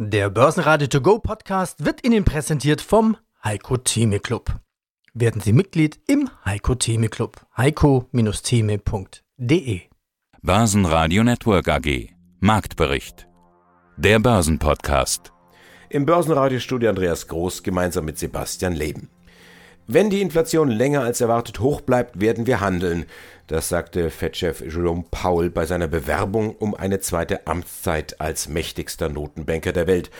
Der Börsenradio To Go Podcast wird Ihnen präsentiert vom Heiko Theme Club. Werden Sie Mitglied im Heiko Theme Club. heiko-theme.de Börsenradio Network AG Marktbericht Der Börsenpodcast Im Börsenradiostudio Andreas Groß gemeinsam mit Sebastian Leben. Wenn die Inflation länger als erwartet hoch bleibt, werden wir handeln. Das sagte Fed-Chef Jerome Powell bei seiner Bewerbung um eine zweite Amtszeit als mächtigster Notenbanker der Welt.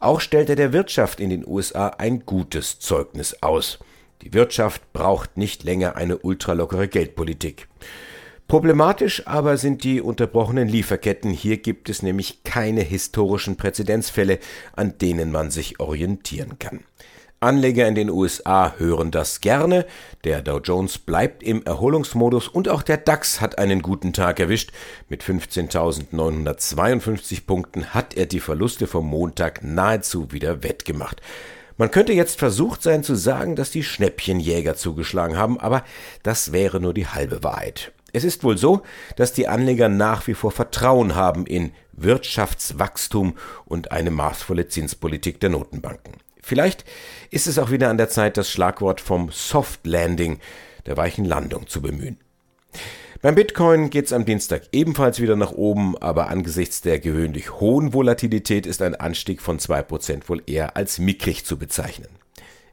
Auch stellt er der Wirtschaft in den USA ein gutes Zeugnis aus. Die Wirtschaft braucht nicht länger eine ultralockere Geldpolitik. Problematisch aber sind die unterbrochenen Lieferketten. Hier gibt es nämlich keine historischen Präzedenzfälle, an denen man sich orientieren kann. Anleger in den USA hören das gerne. Der Dow Jones bleibt im Erholungsmodus und auch der DAX hat einen guten Tag erwischt. Mit 15.952 Punkten hat er die Verluste vom Montag nahezu wieder wettgemacht. Man könnte jetzt versucht sein zu sagen, dass die Schnäppchenjäger zugeschlagen haben, aber das wäre nur die halbe Wahrheit. Es ist wohl so, dass die Anleger nach wie vor Vertrauen haben in Wirtschaftswachstum und eine maßvolle Zinspolitik der Notenbanken. Vielleicht ist es auch wieder an der Zeit, das Schlagwort vom Soft Landing, der weichen Landung, zu bemühen. Beim Bitcoin geht es am Dienstag ebenfalls wieder nach oben, aber angesichts der gewöhnlich hohen Volatilität ist ein Anstieg von 2% wohl eher als mickrig zu bezeichnen.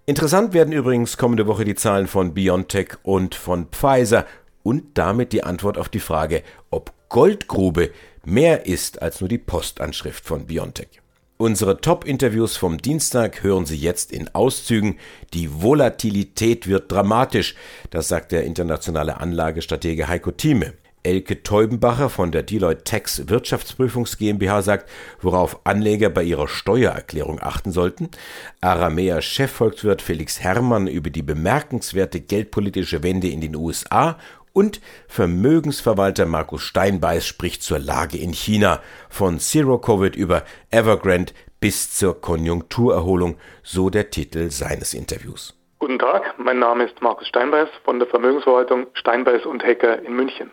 Interessant werden übrigens kommende Woche die Zahlen von BioNTech und von Pfizer und damit die Antwort auf die Frage, ob Goldgrube mehr ist als nur die Postanschrift von BioNTech. Unsere Top-Interviews vom Dienstag hören Sie jetzt in Auszügen. Die Volatilität wird dramatisch, das sagt der internationale Anlagestratege Heiko Thieme. Elke Teubenbacher von der Deloitte Tax Wirtschaftsprüfungs GmbH sagt, worauf Anleger bei ihrer Steuererklärung achten sollten. Aramea Chefvolkswirt Felix Herrmann über die bemerkenswerte geldpolitische Wende in den USA und Vermögensverwalter Markus Steinbeiß spricht zur Lage in China, von Zero Covid über Evergrande bis zur Konjunkturerholung, so der Titel seines Interviews. Guten Tag, mein Name ist Markus Steinbeiß von der Vermögensverwaltung Steinbeiß und Hecker in München.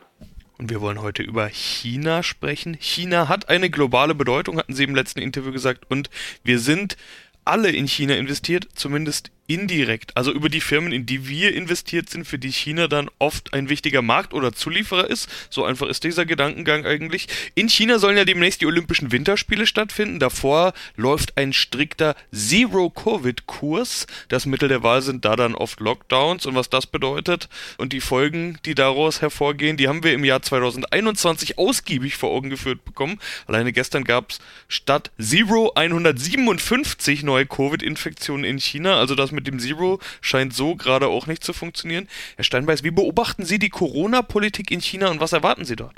Und wir wollen heute über China sprechen. China hat eine globale Bedeutung, hatten Sie im letzten Interview gesagt, und wir sind alle in China investiert, zumindest indirekt, also über die Firmen, in die wir investiert sind, für die China dann oft ein wichtiger Markt oder Zulieferer ist. So einfach ist dieser Gedankengang eigentlich. In China sollen ja demnächst die Olympischen Winterspiele stattfinden. Davor läuft ein strikter Zero-Covid-Kurs. Das Mittel der Wahl sind da dann oft Lockdowns und was das bedeutet und die Folgen, die daraus hervorgehen, die haben wir im Jahr 2021 ausgiebig vor Augen geführt bekommen. Alleine gestern gab es statt Zero 157 neue Covid-Infektionen in China, also das mit mit dem Zero scheint so gerade auch nicht zu funktionieren. Herr Steinbeiß, wie beobachten Sie die Corona-Politik in China und was erwarten Sie dort?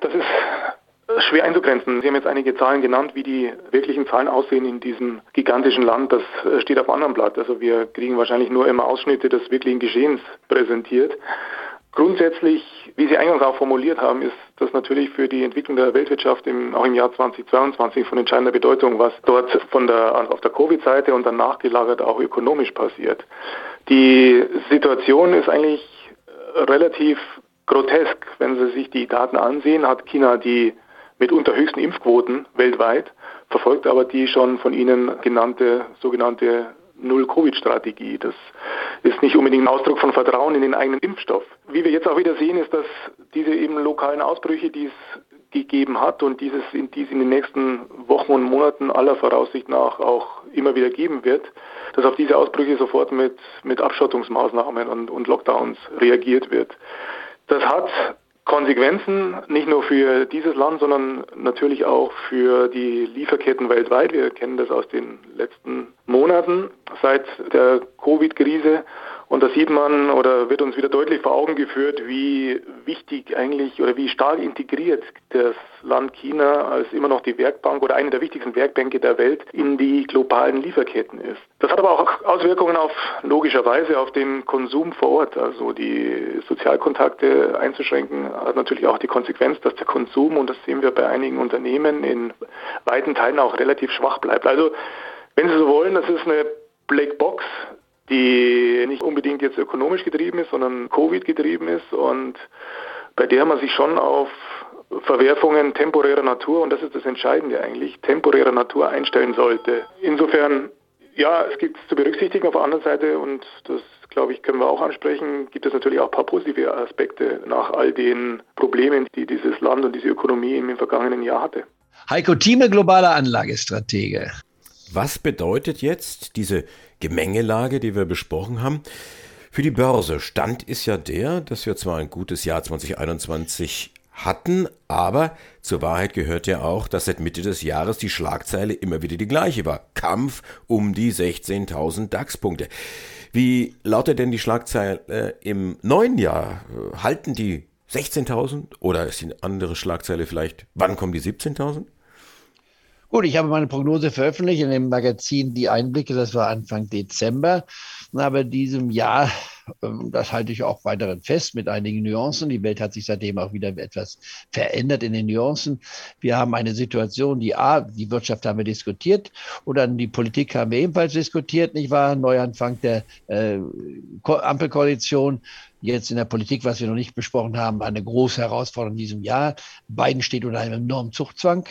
Das ist schwer einzugrenzen. Sie haben jetzt einige Zahlen genannt, wie die wirklichen Zahlen aussehen in diesem gigantischen Land. Das steht auf einem anderen Blatt. Also wir kriegen wahrscheinlich nur immer Ausschnitte des wirklichen Geschehens präsentiert. Grundsätzlich, wie Sie eingangs auch formuliert haben, ist das natürlich für die Entwicklung der Weltwirtschaft im, auch im Jahr 2022 von entscheidender Bedeutung, was dort von der, auf der Covid-Seite und dann nachgelagert auch ökonomisch passiert. Die Situation ist eigentlich relativ grotesk. Wenn Sie sich die Daten ansehen, hat China die mitunter höchsten Impfquoten weltweit, verfolgt aber die schon von Ihnen genannte sogenannte Null-Covid-Strategie. Das ist nicht unbedingt ein Ausdruck von Vertrauen in den eigenen Impfstoff. Wie wir jetzt auch wieder sehen, ist, dass diese eben lokalen Ausbrüche, die es gegeben hat und dieses in, dies in den nächsten Wochen und Monaten aller Voraussicht nach auch immer wieder geben wird, dass auf diese Ausbrüche sofort mit, mit Abschottungsmaßnahmen und, und Lockdowns reagiert wird. Das hat Konsequenzen nicht nur für dieses Land, sondern natürlich auch für die Lieferketten weltweit. Wir kennen das aus den letzten Monaten seit der Covid-Krise und da sieht man oder wird uns wieder deutlich vor Augen geführt, wie wichtig eigentlich oder wie stark integriert das Land China als immer noch die Werkbank oder eine der wichtigsten Werkbänke der Welt in die globalen Lieferketten ist. Das hat aber auch Auswirkungen auf logischerweise auf den Konsum vor Ort. Also die Sozialkontakte einzuschränken hat natürlich auch die Konsequenz, dass der Konsum, und das sehen wir bei einigen Unternehmen, in weiten Teilen auch relativ schwach bleibt. Also wenn Sie so wollen, das ist eine Blackbox, die nicht unbedingt jetzt ökonomisch getrieben ist, sondern Covid getrieben ist und bei der man sich schon auf Verwerfungen temporärer Natur, und das ist das Entscheidende eigentlich, temporärer Natur einstellen sollte. Insofern, ja, es gibt es zu berücksichtigen auf der anderen Seite, und das glaube ich, können wir auch ansprechen, gibt es natürlich auch ein paar positive Aspekte nach all den Problemen, die dieses Land und diese Ökonomie im vergangenen Jahr hatte. Heiko Thieme, globaler Anlagestratege. Was bedeutet jetzt diese Gemengelage, die wir besprochen haben? Für die Börse Stand ist ja der, dass wir zwar ein gutes Jahr 2021 hatten, aber zur Wahrheit gehört ja auch, dass seit Mitte des Jahres die Schlagzeile immer wieder die gleiche war. Kampf um die 16.000 DAX-Punkte. Wie lautet denn die Schlagzeile im neuen Jahr? Halten die 16.000 oder ist die andere Schlagzeile vielleicht, wann kommen die 17.000? Gut, ich habe meine Prognose veröffentlicht in dem Magazin Die Einblicke, das war Anfang Dezember. Aber diesem Jahr, ähm, das halte ich auch weiterhin fest mit einigen Nuancen. Die Welt hat sich seitdem auch wieder etwas verändert in den Nuancen. Wir haben eine Situation, die A, die Wirtschaft haben wir diskutiert und dann die Politik haben wir ebenfalls diskutiert, nicht wahr? Neuanfang der äh, Ampelkoalition. Jetzt in der Politik, was wir noch nicht besprochen haben, eine große Herausforderung in diesem Jahr. Biden steht unter einem enormen Zuchtzwang.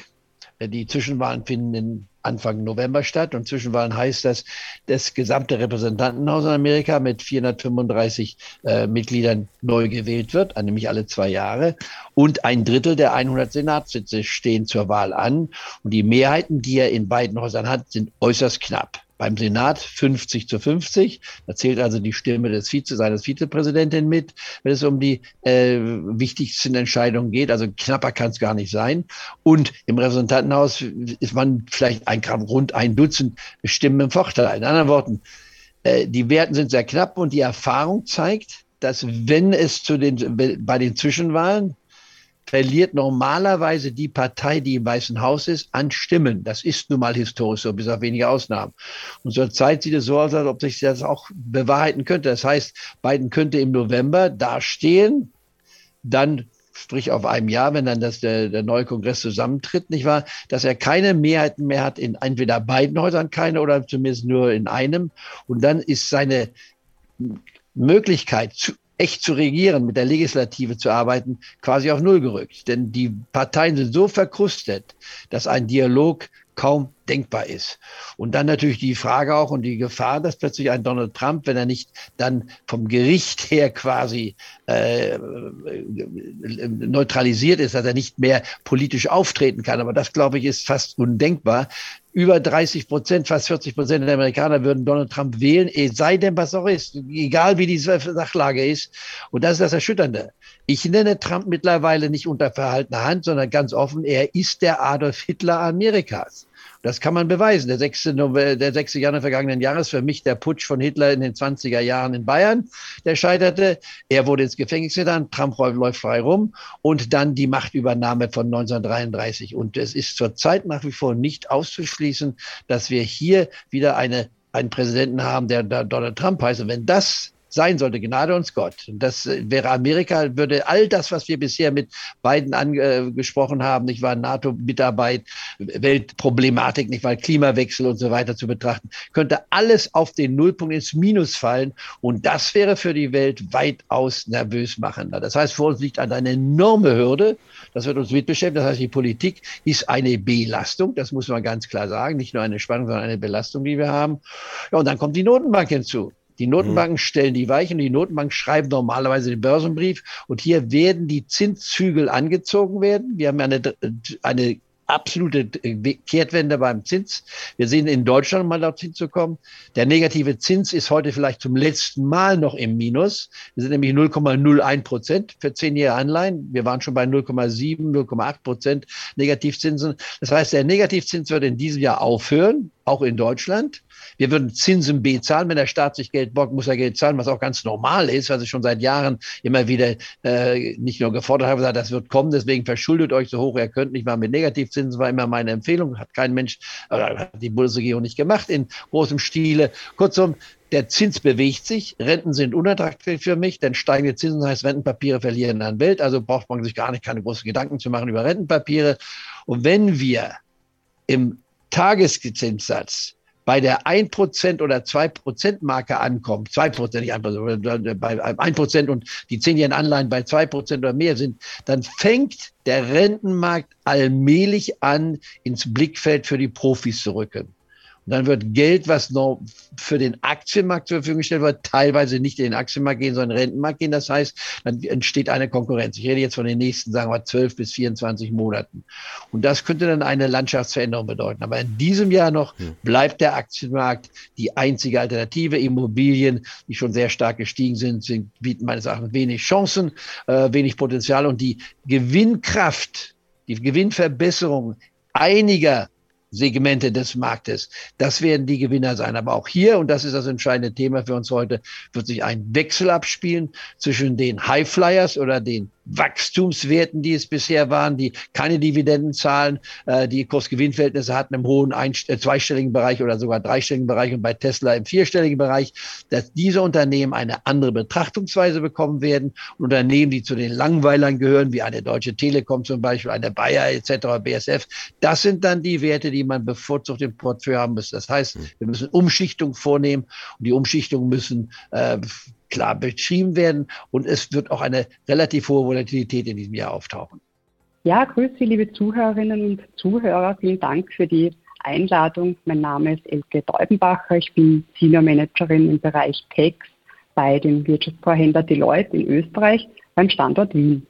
Die Zwischenwahlen finden Anfang November statt und Zwischenwahlen heißt das, das gesamte Repräsentantenhaus in Amerika mit 435 äh, Mitgliedern neu gewählt wird, nämlich alle zwei Jahre. Und ein Drittel der 100 Senatssitze stehen zur Wahl an. Und die Mehrheiten, die er in beiden Häusern hat, sind äußerst knapp beim Senat 50 zu 50. Da zählt also die Stimme des Vize, seines Vizepräsidenten mit, wenn es um die äh, wichtigsten Entscheidungen geht. Also knapper kann es gar nicht sein. Und im Repräsentantenhaus ist man vielleicht ein, rund ein Dutzend Stimmen im Vorteil. In anderen Worten, äh, die Werten sind sehr knapp und die Erfahrung zeigt, dass wenn es zu den, bei den Zwischenwahlen verliert normalerweise die Partei, die im Weißen Haus ist, an Stimmen. Das ist nun mal historisch so, bis auf wenige Ausnahmen. Und zurzeit sieht es so aus, als ob sich das auch bewahrheiten könnte. Das heißt, Biden könnte im November dastehen, dann sprich auf einem Jahr, wenn dann das, der, der neue Kongress zusammentritt, nicht wahr, dass er keine Mehrheiten mehr hat in entweder beiden Häusern, keine oder zumindest nur in einem. Und dann ist seine Möglichkeit, zu, echt zu regieren, mit der Legislative zu arbeiten, quasi auf Null gerückt. Denn die Parteien sind so verkrustet, dass ein Dialog kaum denkbar ist. Und dann natürlich die Frage auch und die Gefahr, dass plötzlich ein Donald Trump, wenn er nicht dann vom Gericht her quasi äh, neutralisiert ist, dass er nicht mehr politisch auftreten kann. Aber das, glaube ich, ist fast undenkbar. Über 30 Prozent, fast 40 Prozent der Amerikaner würden Donald Trump wählen, sei denn, was auch ist, egal wie die Sachlage ist. Und das ist das Erschütternde. Ich nenne Trump mittlerweile nicht unter verhaltener Hand, sondern ganz offen, er ist der Adolf Hitler Amerikas. Das kann man beweisen. Der 6. November, der 6. Januar vergangenen Jahres für mich der Putsch von Hitler in den 20er Jahren in Bayern, der scheiterte. Er wurde ins Gefängnis getan, Trump läuft frei rum und dann die Machtübernahme von 1933. Und es ist zurzeit nach wie vor nicht auszuschließen, dass wir hier wieder eine einen Präsidenten haben, der Donald Trump heißt. Und wenn das sein sollte. Gnade uns Gott. Das äh, wäre Amerika, würde all das, was wir bisher mit beiden angesprochen haben, nicht wahr, NATO-Mitarbeit, Weltproblematik, nicht wahr, Klimawechsel und so weiter zu betrachten, könnte alles auf den Nullpunkt ins Minus fallen. Und das wäre für die Welt weitaus nervös machender. Das heißt, vor uns liegt eine enorme Hürde. Das wird uns mit. Das heißt, die Politik ist eine Belastung. Das muss man ganz klar sagen. Nicht nur eine Spannung, sondern eine Belastung, die wir haben. Ja, und dann kommt die Notenbank hinzu. Die Notenbanken stellen die Weichen, die Notenbanken schreiben normalerweise den Börsenbrief und hier werden die Zinszügel angezogen werden. Wir haben eine, eine absolute Kehrtwende beim Zins. Wir sehen in Deutschland, mal dort hinzukommen, der negative Zins ist heute vielleicht zum letzten Mal noch im Minus. Wir sind nämlich 0,01 Prozent für zehnjährige Anleihen. Wir waren schon bei 0,7, 0,8 Prozent Negativzinsen. Das heißt, der Negativzins wird in diesem Jahr aufhören, auch in Deutschland. Wir würden Zinsen bezahlen. Wenn der Staat sich Geld borgt, muss er Geld zahlen, was auch ganz normal ist, was ich schon seit Jahren immer wieder äh, nicht nur gefordert habe, gesagt, das wird kommen, deswegen verschuldet euch so hoch, ihr könnt nicht mal mit Negativzinsen, war immer meine Empfehlung, hat kein Mensch, oder hat die Bundesregierung nicht gemacht in großem Stile. Kurzum, der Zins bewegt sich, Renten sind unattraktiv für mich, denn steigende Zinsen heißt, Rentenpapiere verlieren an Welt, also braucht man sich gar nicht keine großen Gedanken zu machen über Rentenpapiere. Und wenn wir im Tageszinssatz bei der 1% oder 2% Marke ankommt, 2%, nicht 1%, bei 1% und die 10-jährigen Anleihen bei 2% oder mehr sind, dann fängt der Rentenmarkt allmählich an, ins Blickfeld für die Profis zu rücken. Und dann wird Geld, was noch für den Aktienmarkt zur Verfügung gestellt wird, teilweise nicht in den Aktienmarkt gehen, sondern in den Rentenmarkt gehen. Das heißt, dann entsteht eine Konkurrenz. Ich rede jetzt von den nächsten, sagen wir, 12 bis 24 Monaten. Und das könnte dann eine Landschaftsveränderung bedeuten. Aber in diesem Jahr noch bleibt der Aktienmarkt die einzige Alternative. Immobilien, die schon sehr stark gestiegen sind, sind bieten meines Erachtens wenig Chancen, äh, wenig Potenzial und die Gewinnkraft, die Gewinnverbesserung einiger Segmente des Marktes. Das werden die Gewinner sein. Aber auch hier, und das ist das entscheidende Thema für uns heute, wird sich ein Wechsel abspielen zwischen den Highflyers oder den Wachstumswerten, die es bisher waren, die keine Dividenden zahlen, äh, die Kursgewinnverhältnisse hatten im hohen ein, äh, zweistelligen Bereich oder sogar dreistelligen Bereich und bei Tesla im vierstelligen Bereich, dass diese Unternehmen eine andere Betrachtungsweise bekommen werden. Und Unternehmen, die zu den Langweilern gehören, wie eine Deutsche Telekom zum Beispiel, eine Bayer etc., BSF, das sind dann die Werte, die man bevorzugt im Portfolio haben muss. Das heißt, hm. wir müssen Umschichtung vornehmen und die Umschichtungen müssen äh, klar beschrieben werden und es wird auch eine relativ hohe Volatilität in diesem Jahr auftauchen. Ja, grüße liebe Zuhörerinnen und Zuhörer. Vielen Dank für die Einladung. Mein Name ist Elke Deubenbacher. Ich bin Senior Managerin im Bereich Tax bei dem Wirtschaftsvorhändler Deloitte in Österreich beim Standort Wien.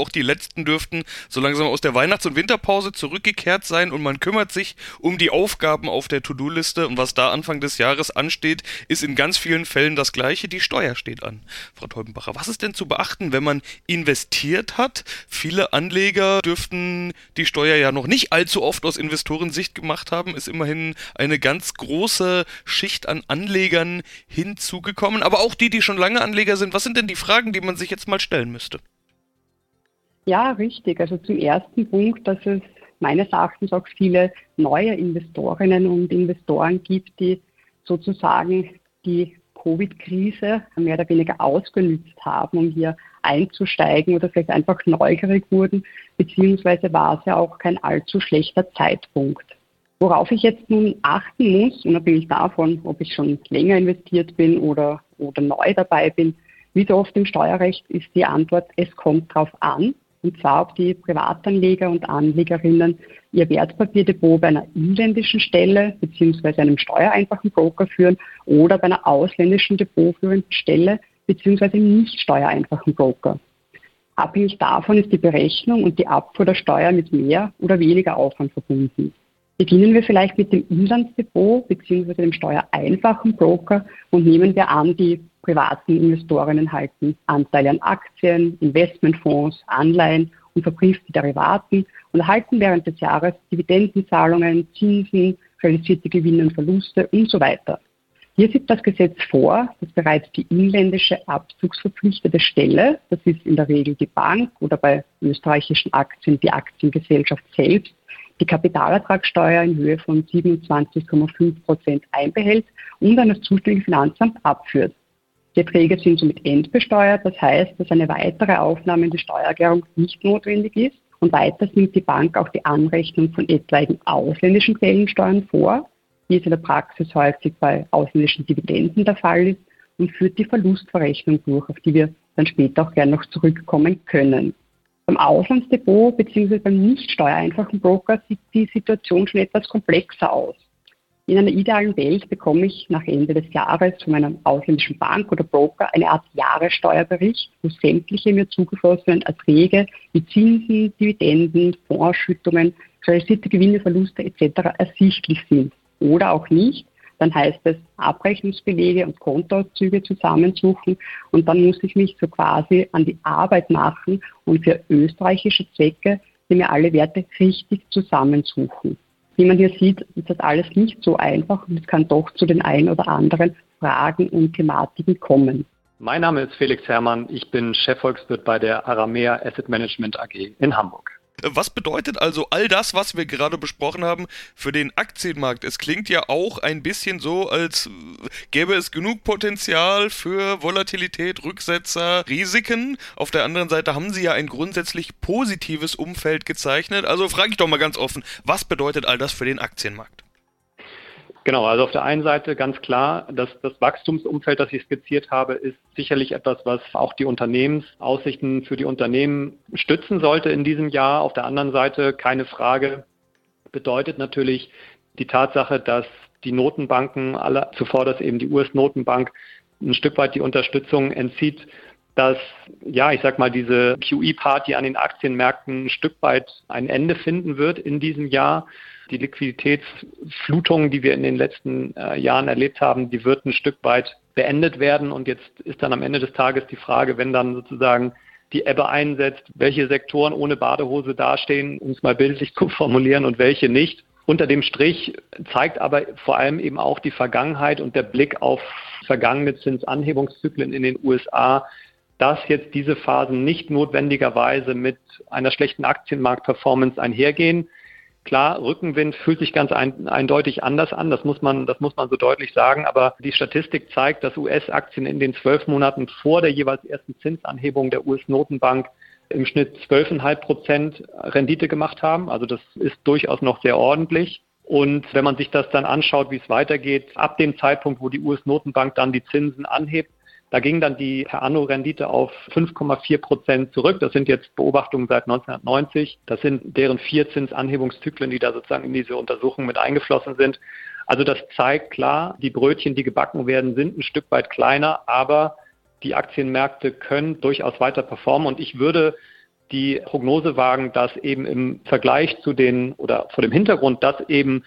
Auch die letzten dürften so langsam aus der Weihnachts- und Winterpause zurückgekehrt sein und man kümmert sich um die Aufgaben auf der To-Do-Liste und was da Anfang des Jahres ansteht, ist in ganz vielen Fällen das gleiche. Die Steuer steht an. Frau Teubenbacher, was ist denn zu beachten, wenn man investiert hat? Viele Anleger dürften die Steuer ja noch nicht allzu oft aus Investorensicht gemacht haben, ist immerhin eine ganz große Schicht an Anlegern hinzugekommen, aber auch die, die schon lange Anleger sind. Was sind denn die Fragen, die man sich jetzt mal stellen müsste? Ja, richtig. Also zum ersten Punkt, dass es meines Erachtens auch viele neue Investorinnen und Investoren gibt, die sozusagen die Covid-Krise mehr oder weniger ausgenützt haben, um hier einzusteigen oder vielleicht einfach neugierig wurden, beziehungsweise war es ja auch kein allzu schlechter Zeitpunkt. Worauf ich jetzt nun achten muss, unabhängig davon, ob ich schon länger investiert bin oder, oder neu dabei bin, wie so oft im Steuerrecht ist die Antwort, es kommt drauf an und zwar ob die Privatanleger und Anlegerinnen ihr Wertpapierdepot bei einer inländischen Stelle bzw. einem steuereinfachen Broker führen oder bei einer ausländischen depotführenden Stelle bzw. einem nicht steuereinfachen Broker. Abhängig davon ist die Berechnung und die Abfuhr der Steuer mit mehr oder weniger Aufwand verbunden. Beginnen wir vielleicht mit dem Inlandsdepot bzw. dem steuereinfachen Broker und nehmen wir an, die privaten Investorinnen halten Anteile an Aktien, Investmentfonds, Anleihen und verbriefte Derivaten und erhalten während des Jahres Dividendenzahlungen, Zinsen, realisierte Gewinne und Verluste und so weiter. Hier sieht das Gesetz vor, dass bereits die inländische abzugsverpflichtete Stelle, das ist in der Regel die Bank oder bei österreichischen Aktien die Aktiengesellschaft selbst, die Kapitalertragssteuer in Höhe von 27,5 Prozent einbehält und an das zuständige Finanzamt abführt. Die Erträge sind somit endbesteuert, das heißt, dass eine weitere Aufnahme in die Steuererklärung nicht notwendig ist. Und weiter nimmt die Bank auch die Anrechnung von etwaigen ausländischen Quellensteuern vor, wie es in der Praxis häufig bei ausländischen Dividenden der Fall ist, und führt die Verlustverrechnung durch, auf die wir dann später auch gerne noch zurückkommen können. Beim Auslandsdepot bzw. beim nicht steuereinfachen Broker sieht die Situation schon etwas komplexer aus. In einer idealen Welt bekomme ich nach Ende des Jahres von meiner ausländischen Bank oder Broker eine Art Jahressteuerbericht, wo sämtliche mir zugeflossenen Erträge wie Zinsen, Dividenden, Fondsausschüttungen, realisierte Gewinne, Verluste etc. ersichtlich sind. Oder auch nicht. Dann heißt es Abrechnungsbelege und Kontoauszüge zusammensuchen und dann muss ich mich so quasi an die Arbeit machen und für österreichische Zwecke mir alle Werte richtig zusammensuchen wie man hier sieht, ist das alles nicht so einfach und es kann doch zu den ein oder anderen Fragen und Thematiken kommen. Mein Name ist Felix Herrmann, ich bin Chefvolkswirt bei der Aramea Asset Management AG in Hamburg. Was bedeutet also all das, was wir gerade besprochen haben, für den Aktienmarkt? Es klingt ja auch ein bisschen so, als gäbe es genug Potenzial für Volatilität, Rücksetzer, Risiken. Auf der anderen Seite haben Sie ja ein grundsätzlich positives Umfeld gezeichnet. Also frage ich doch mal ganz offen, was bedeutet all das für den Aktienmarkt? Genau, also auf der einen Seite ganz klar, dass das Wachstumsumfeld, das ich skizziert habe, ist sicherlich etwas, was auch die Unternehmensaussichten für die Unternehmen stützen sollte in diesem Jahr. Auf der anderen Seite keine Frage, bedeutet natürlich die Tatsache, dass die Notenbanken, alle zuvor, dass eben die US-Notenbank ein Stück weit die Unterstützung entzieht, dass, ja, ich sag mal, diese QE-Party an den Aktienmärkten ein Stück weit ein Ende finden wird in diesem Jahr. Die Liquiditätsflutung, die wir in den letzten äh, Jahren erlebt haben, die wird ein Stück weit beendet werden. Und jetzt ist dann am Ende des Tages die Frage, wenn dann sozusagen die Ebbe einsetzt, welche Sektoren ohne Badehose dastehen, um es mal bildlich zu formulieren, und welche nicht. Unter dem Strich zeigt aber vor allem eben auch die Vergangenheit und der Blick auf vergangene Zinsanhebungszyklen in den USA, dass jetzt diese Phasen nicht notwendigerweise mit einer schlechten Aktienmarktperformance einhergehen. Klar, Rückenwind fühlt sich ganz ein, eindeutig anders an, das muss, man, das muss man so deutlich sagen, aber die Statistik zeigt, dass US-Aktien in den zwölf Monaten vor der jeweils ersten Zinsanhebung der US-Notenbank im Schnitt 12,5 Prozent Rendite gemacht haben. Also das ist durchaus noch sehr ordentlich. Und wenn man sich das dann anschaut, wie es weitergeht, ab dem Zeitpunkt, wo die US-Notenbank dann die Zinsen anhebt, da ging dann die per Anno Rendite auf 5,4 Prozent zurück. Das sind jetzt Beobachtungen seit 1990. Das sind deren vier Zinsanhebungszyklen, die da sozusagen in diese Untersuchung mit eingeflossen sind. Also das zeigt klar, die Brötchen, die gebacken werden, sind ein Stück weit kleiner, aber die Aktienmärkte können durchaus weiter performen und ich würde die Prognose wagen, dass eben im Vergleich zu den oder vor dem Hintergrund, dass eben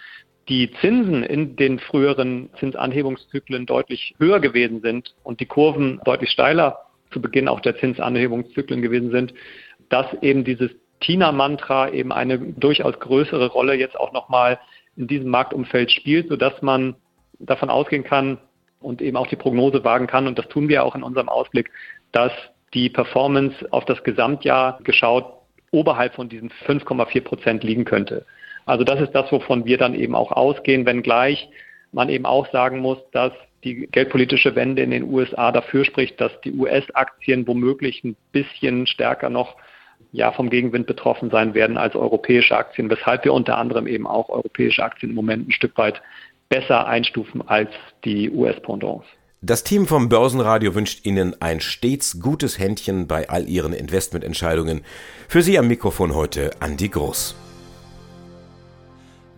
die Zinsen in den früheren Zinsanhebungszyklen deutlich höher gewesen sind und die Kurven deutlich steiler zu Beginn auch der Zinsanhebungszyklen gewesen sind, dass eben dieses Tina-Mantra eben eine durchaus größere Rolle jetzt auch nochmal in diesem Marktumfeld spielt, sodass man davon ausgehen kann, und eben auch die Prognose wagen kann. Und das tun wir auch in unserem Ausblick, dass die Performance auf das Gesamtjahr geschaut oberhalb von diesen 5,4 Prozent liegen könnte. Also das ist das, wovon wir dann eben auch ausgehen, wenngleich man eben auch sagen muss, dass die geldpolitische Wende in den USA dafür spricht, dass die US-Aktien womöglich ein bisschen stärker noch ja, vom Gegenwind betroffen sein werden als europäische Aktien, weshalb wir unter anderem eben auch europäische Aktien im Moment ein Stück weit besser einstufen als die US-Pendants. Das Team vom Börsenradio wünscht Ihnen ein stets gutes Händchen bei all Ihren Investmententscheidungen. Für Sie am Mikrofon heute Andi Groß.